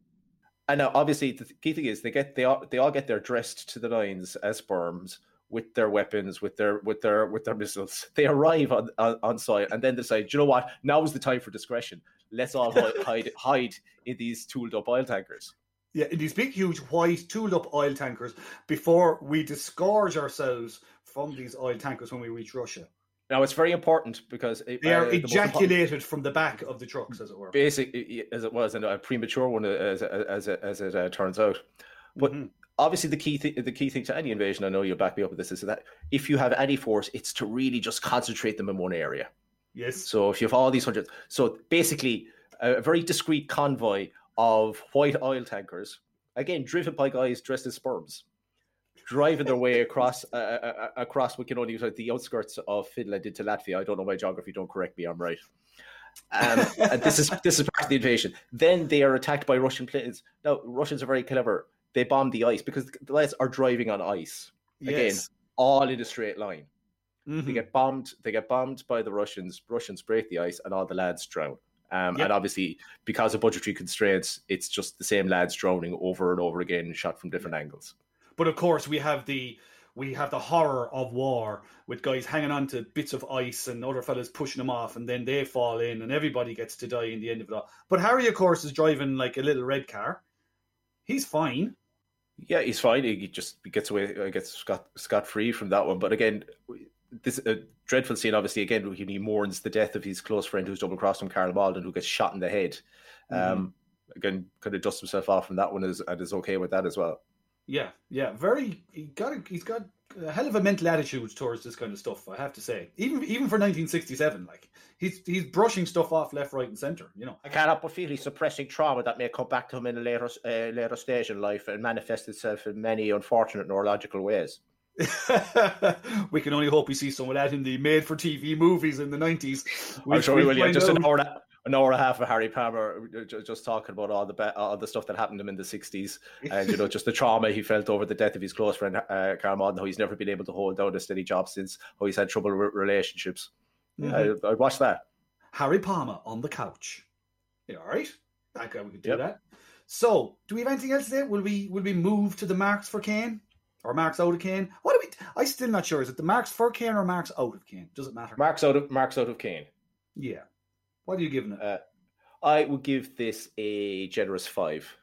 And now, obviously, the key thing is they get they all they all get their dressed to the nines as sperms with their weapons, with their with their with their missiles. They arrive on on, on site and then decide, "Do you know what? Now is the time for discretion. Let's all hide hide, in these tooled up oil tankers. Yeah, in these big, huge, white, tooled up oil tankers before we disgorge ourselves from these oil tankers when we reach Russia. Now it's very important because it, They are uh, the ejaculated from the back of the trucks, as it were. basic as it was, and a premature one uh, as as as it uh, turns out. But Mhm. Obviously, the key thing the key thing to any invasion, I know you'll back me up with this, is that if you have any force, it's to really just concentrate them in one area. Yes. So if you have all these hundreds, so basically a very discreet convoy of white oil tankers, again driven by guys dressed as sperms, driving their way across uh, across we can only use the outskirts of Finland into Latvia. I don't know my geography. Don't correct me. I'm right. Um, and this is this is part of the invasion. Then they are attacked by Russian planes. Now Russians are very clever. They bomb the ice because the lads are driving on ice again, Yes. all in a straight line. They Mhm. get bombed. They get bombed by the Russians. Russians break the ice, and all the lads drown. Um, Yep. And obviously, because of budgetary constraints, it's just the same lads drowning over and over again, shot from different angles. But of course, we have the we have the horror of war with guys hanging on to bits of ice and other fellas pushing them off, and then they fall in, and everybody gets to die in the end of it all. But Harry, of course, is driving like a little red car. He's fine. Yeah, he's fine. He just gets away, uh, gets scot scot free from that one. But again, this a dreadful scene. Obviously, again, he mourns the death of his close friend who's double crossed him, Karl Malden, who gets shot in the head. Um, again, kind of dusts himself off from that one, is, and is okay with that as well. Yeah, yeah, very. He got a, he's got a hell of a mental attitude towards this kind of stuff. I have to say, even even for 1967, like he's he's brushing stuff off left, right, and center. You know. I cannot but feel he's suppressing trauma that may come back to him in a later uh, later stage in life and manifest itself in many unfortunate neurological ways. we can only hope we see some of that in the made-for-TV movies in the 90s. I'm sure we will. Yeah, just an hour, an hour and a half of Harry Palmer uh, just talking about all the be- all the stuff that happened to him in the 60s and you know just the trauma he felt over the death of his close friend uh, Karl Malden, how he's never been able to hold down a steady job since, how he's had trouble with relationships. Mhm. I, I'd watch that. Harry Palmer on the couch. Yeah, all right. Guy, we could do Yep. that. So, do we have anything else today? Will we will we move to the marks for Caine or marks out of Caine? What do we? I'm still not sure. Is it the marks for Caine or marks out of Caine? Does it matter? Marks out of Marks out of Caine. yeah. What are you giving it? Uh, I would give this a generous five.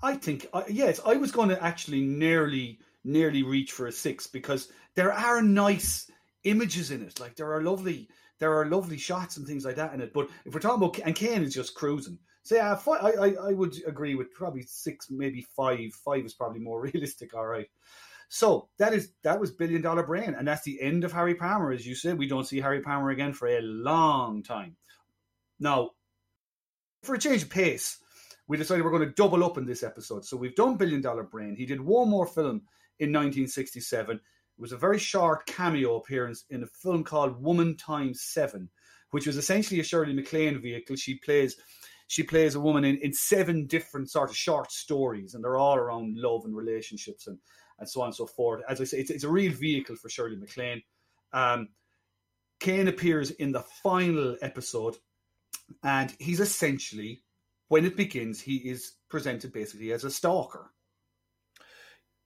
I think uh, yes. I was going to actually nearly nearly reach for a six because there are nice images in it. Like there are lovely there are lovely shots and things like that in it. But if we're talking about and Caine is just cruising. So yeah, fi- I, I I would agree with probably six, maybe five. Five is probably more realistic. All right. So that is that was billion dollar brain, and that's the end of Harry Palmer, as you said. We don't see Harry Palmer again for a long time. Now, for a change of pace, we decided we're going to double up in this episode. So we've done Billion Dollar Brain. He did one more film in 1967. It was a very short cameo appearance in a film called Woman Times Seven, which was essentially a Shirley MacLaine vehicle. She plays she plays a woman in, in seven different sort of short stories, and they're all around love and relationships and, and so on and so forth. As I say, it's, it's a real vehicle for Shirley MacLaine. Um, Caine appears in the final episode, and he's essentially, when it begins, he is presented basically as a stalker.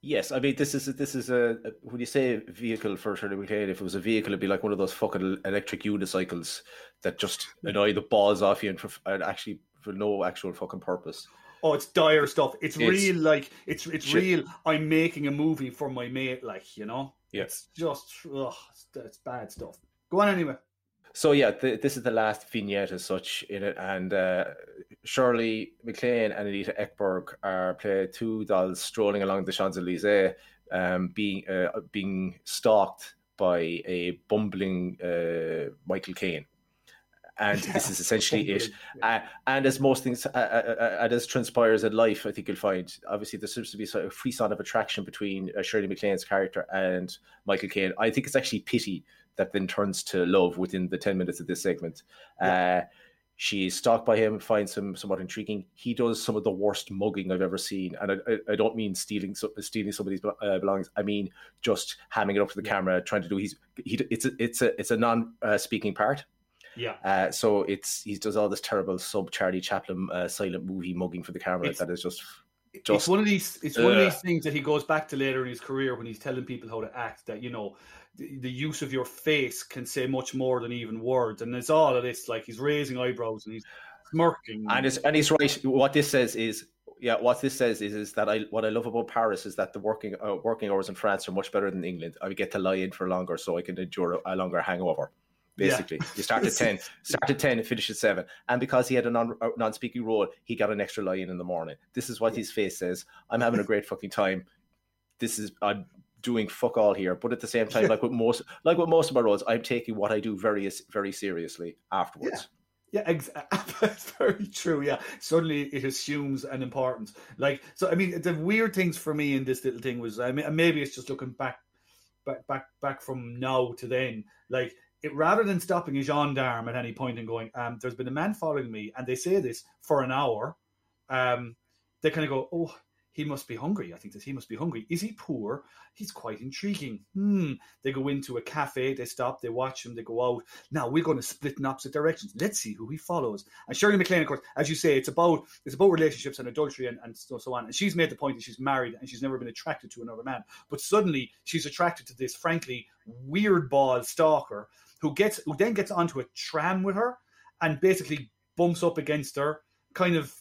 Yes, I mean this is a, this is a a- when you say vehicle for Shirley MacLaine, if it was a vehicle, it'd be like one of those fucking electric unicycles that just annoy the balls off you and, for, and actually for no actual fucking purpose. Oh, it's dire stuff. It's, It's- real, like it's it's Shit. real. I'm making a movie for my mate, like you know. Yeah. It's just, ugh, it's, it's bad stuff. Go on anyway. So yeah, th- this is the last vignette as such in it, and uh, Shirley MacLaine and Anita Ekberg are play two dolls strolling along the Champs Elysees, um, being uh, being stalked by a bumbling uh, Michael Caine. And this is essentially it. Uh, and as most things, uh, uh, uh, and as transpires in life, I think you'll find obviously there seems to be sort of free sign of attraction between uh, Shirley MacLaine's character and Michael Caine. I think it's actually pity that then turns to love within the 10 minutes of this segment. Uh, she's stalked by him, finds him somewhat intriguing. He does some of the worst mugging I've ever seen. And I, I, I don't mean stealing stealing somebody's uh, belongings. I mean just hamming it up to the camera, trying to do his. He, it's a, it's a it's a non uh, speaking part. Yeah. Uh, so it's he does all this terrible sub Charlie Chaplin uh, silent movie mugging for the camera It's- that is just it's just one of these it's one of these things that he goes back to later in his career when he's telling people how to act that you know the, the use of your face can say much more than even words and it's all of this like he's raising eyebrows and he's smirking and it's and he's right. What this says is, yeah, what this says is, is that I what I love about Paris is that the working uh, working hours in France are much better than England. I get to lie in for longer, so I can endure a, longer hangover. Yeah. Basically, you start at ten, start at ten, and finish at seven. And because he had a non non speaking role, he got an extra lie in in the morning. This is what his face says. I'm having a great fucking time. This is I'm doing fuck all here, but at the same time, like with most like with most of my roles, I'm taking what I do very very seriously afterwards. Yeah, ex- that's very true. Yeah, suddenly it assumes an importance. Like, so I mean, the weird things for me in this little thing was, I mean, maybe it's just looking back, back, back, back from now to then. Like, it rather than stopping a gendarme at any point and going, um, "There's been a man following me," and they say this for an hour, um, they kind of go, "Oh." He must be hungry. I think that he must be hungry. Is he poor? He's quite intriguing. Hmm. They go into a cafe, they stop, they watch him, they go out. Now we're going to split in opposite directions. Let's see who he follows. And Shirley MacLaine, of course, as you say, it's about it's about relationships and adultery and, and so, so on. And she's made the point that she's married and she's never been attracted to another man. But suddenly she's attracted to this frankly weird ball stalker who gets who then gets onto a tram with her and basically bumps up against her, kind of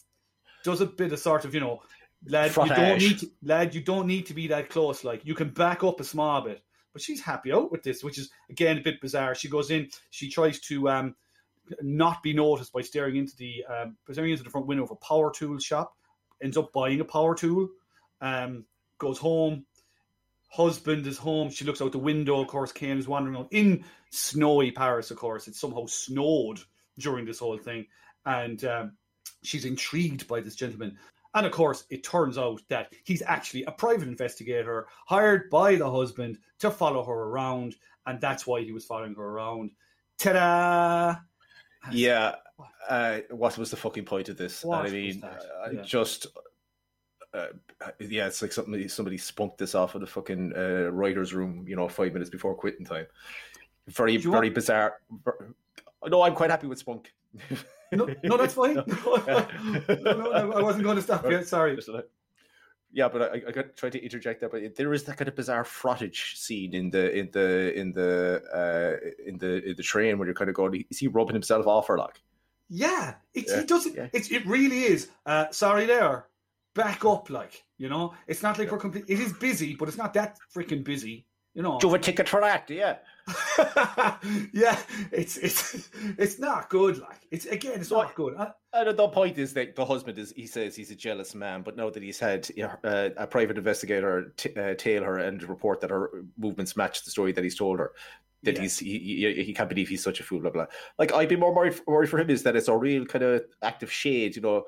does a bit of sort of, you know, lad, you don't need to, lad, you don't need to be that close. Like you can back up a small bit. But she's happy out with this, which is again a bit bizarre. She goes in, she tries to um, not be noticed by staring into the um, staring into the front window of a power tool shop. Ends up buying a power tool. Um, goes home. Husband is home. She looks out the window. Of course, Kane is wandering around in snowy Paris. Of course, it's somehow snowed during this whole thing, and um, she's intrigued by this gentleman. And of course, it turns out that he's actually a private investigator hired by the husband to follow her around, and that's why he was following her around. Ta-da! Yeah. Uh, what was the fucking point of this? What I mean, uh, Yeah. just. Uh, yeah, it's like somebody somebody spunked this off of the fucking uh, writers' room, you know, five minutes before quitting time. Very, very want- bizarre. No, I'm quite happy with Spunk. No, no, that's fine. no, no, I wasn't going to stop you. Sorry. Yeah, but I, I got tried to interject that, but there is that kind of bizarre frottage scene in the in the in the uh, in the in the train where you're kind of going, is he rubbing himself off or like? Yeah, it's, Yeah, it doesn't. yeah. It's, it really is. Uh, sorry, there. Back up, like you know. It's not like we're complete. It is busy, but it's not that freaking busy. You know. Do you have a ticket for that? Yeah. yeah, it's it's it's not good. Like it's again, it's not good. And the point is that the husband is, he says he's a jealous man, but now that he's had you know, uh, a private investigator t- uh, tail her and report that her movements match the story that he's told her, that Yeah. he's he, he, he can't believe he's such a fool, blah, blah. Like, I'd be more worried, worried for him is that it's a real kind of act of shade, you know,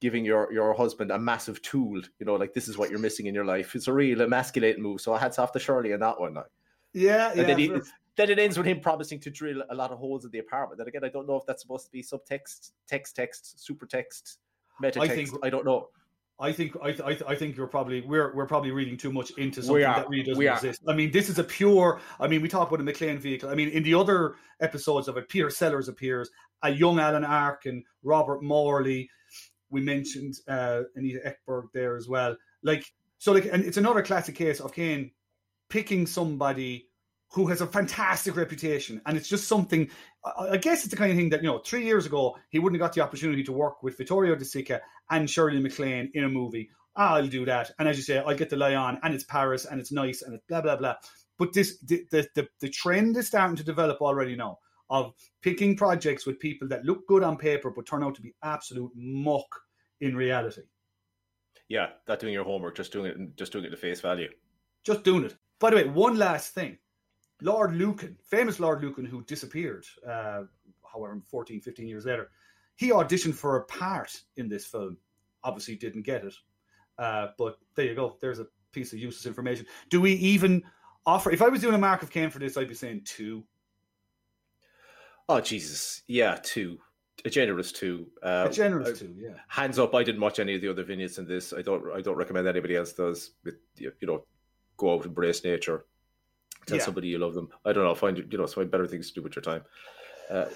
giving your, your husband a massive tool, you know, like this is what you're missing in your life. It's a real emasculating move. So hats off to Shirley on that one. Like. Yeah, And yeah. then, he, then it ends with him promising to drill a lot of holes in the apartment. And again, I don't know if that's supposed to be subtext, text, text, super text, meta I text. think- I don't know. I think I, I, I think you're probably we're we're probably reading too much into something that really doesn't exist. I mean, this is a pure. I mean, we talk about a MacLaine vehicle. I mean, in the other episodes of it, Peter Sellers appears, a young Alan Arkin, Robert Morley. We mentioned uh, Anita Ekberg there as well. Like so, like, and it's another classic case of Caine picking somebody who has a fantastic reputation, and it's just something. I, I guess it's the kind of thing that you know, three years ago he wouldn't have got the opportunity to work with Vittorio De Sica and Shirley MacLaine in a movie. Ah, I'll do that, and as you say, I'll get the lie on, and it's Paris, and it's nice, and it's blah blah blah. But this, the the the, the trend is starting to develop already now of picking projects with people that look good on paper but turn out to be absolute muck in reality. Yeah, not doing your homework, just doing it, just doing it at face value. Just doing it. By the way, one last thing. Lord Lucan, famous Lord Lucan who disappeared, uh, however, 14, 15 years later, he auditioned for a part in this film. Obviously, didn't get it. Uh, but there you go. There's a piece of useless information. Do we even offer? If I was doing a mark of Caine for this, I'd be saying two. Oh Jesus, yeah, two. A generous two. Uh, a generous two, yeah. Hands up! I didn't watch any of the other vignettes in this. I don't. I don't recommend anybody else does. You know, go out, and embrace nature, tell yeah. somebody you love them. I don't know. Find you know, find better things to do with your time. Uh,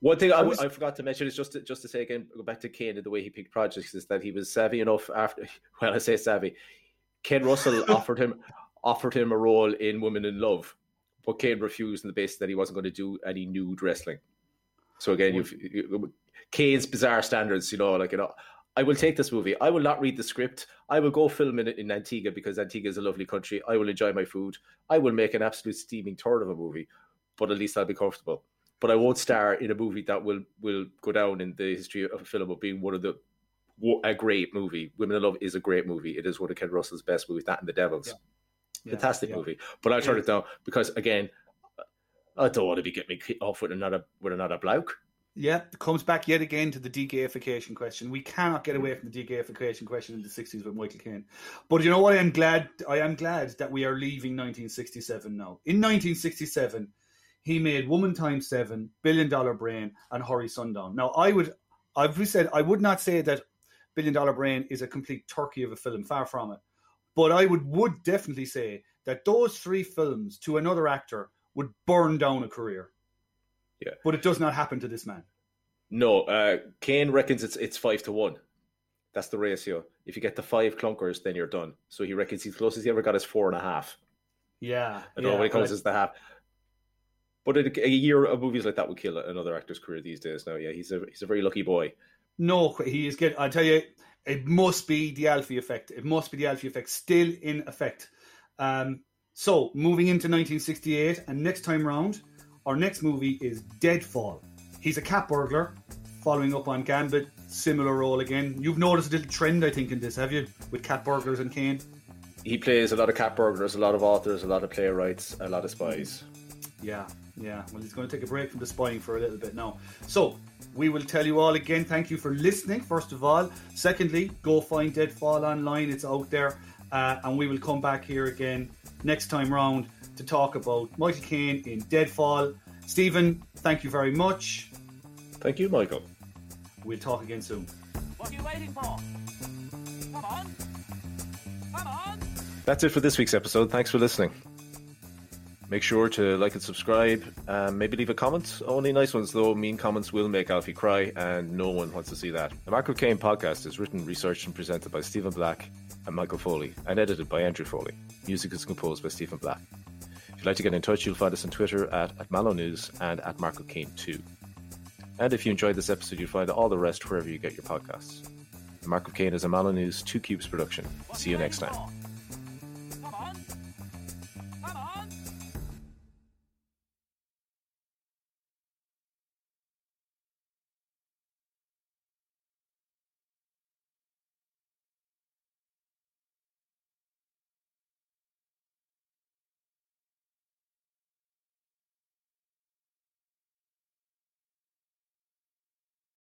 one thing I, was, I, forgot to mention is just to, just to say again, go back to Caine and the way he picked projects is that he was savvy enough after. Well, I say savvy. Ken Russell offered him offered him a role in Women in Love, but Caine refused on the basis that he wasn't going to do any nude wrestling. So again, you've you, Caine's bizarre standards, you know, like you know, I will take this movie. I will not read the script. I will go film it in Antigua because Antigua is a lovely country. I will enjoy my food. I will make an absolute steaming third of a movie, but at least I'll be comfortable but I won't star in a movie that will will go down in the history of film of being one of the a great movie. Women in Love is a great movie. It is one of Ken Russell's best movies. That and The Devils, yeah. fantastic yeah. movie. But I'll turn it down because again, I don't want to be getting me off with another with another bloke. Yeah, it comes back yet again to the degayification question. We cannot get away from the degayification question in the sixties with Michael Caine. But you know what? I am glad. I am glad that we are leaving 1967 now. In 1967, he made Woman Times Seven, Billion Dollar Brain, and Hurry Sundown. Now, I would, I've said, I would not say that Billion Dollar Brain is a complete turkey of a film, far from it. But I would would definitely say that those three films to another actor would burn down a career. Yeah, but it does not happen to this man. No, uh, Caine reckons it's it's five to one. That's the ratio. If you get the five clunkers, then you're done. So he reckons he's closest he ever got is four and a half. Yeah, I don't yeah, it comes as the half. But a, a, year of movies like that would kill another actor's career these days. Now, yeah, he's a he's a very lucky boy. No, he is good. I tell you, it must be the Alfie effect. It must be the Alfie effect still in effect. Um, so moving into 1968, and next time round, our next movie is Deadfall. He's a cat burglar, following up on Gambit, similar role again. You've noticed a little trend, I think, in this, have you, with cat burglars and Caine? He plays a lot of cat burglars, a lot of authors, a lot of playwrights, a lot of spies. Yeah, yeah. Well, he's going to take a break from the spying for a little bit now. So, we will tell you all again. Thank you for listening, first of all. Secondly, go find Deadfall online. It's out there. Uh, and we will come back here again next time round to talk about Michael Caine in Deadfall. Stephen, thank you very much. Thank you, Michael. We'll talk again soon. What are you waiting for? Come on. Come on. That's it for this week's episode. Thanks for listening. Make sure to like and subscribe. Um, maybe leave a comment. Only nice ones, though. Mean comments will make Alfie cry, and no one wants to see that. The Mark of Caine podcast is written, researched, and presented by Stephen Black and Michael Foley, and edited by Andrew Foley. Music is composed by Stephen Black. If you'd like to get in touch, you'll find us on Twitter at, at Mallow News and at Mark Cain 2. And if you enjoyed this episode, you'll find all the rest wherever you get your podcasts. The Mark of Caine is a Mallow News 2 Cubes production. See you next time.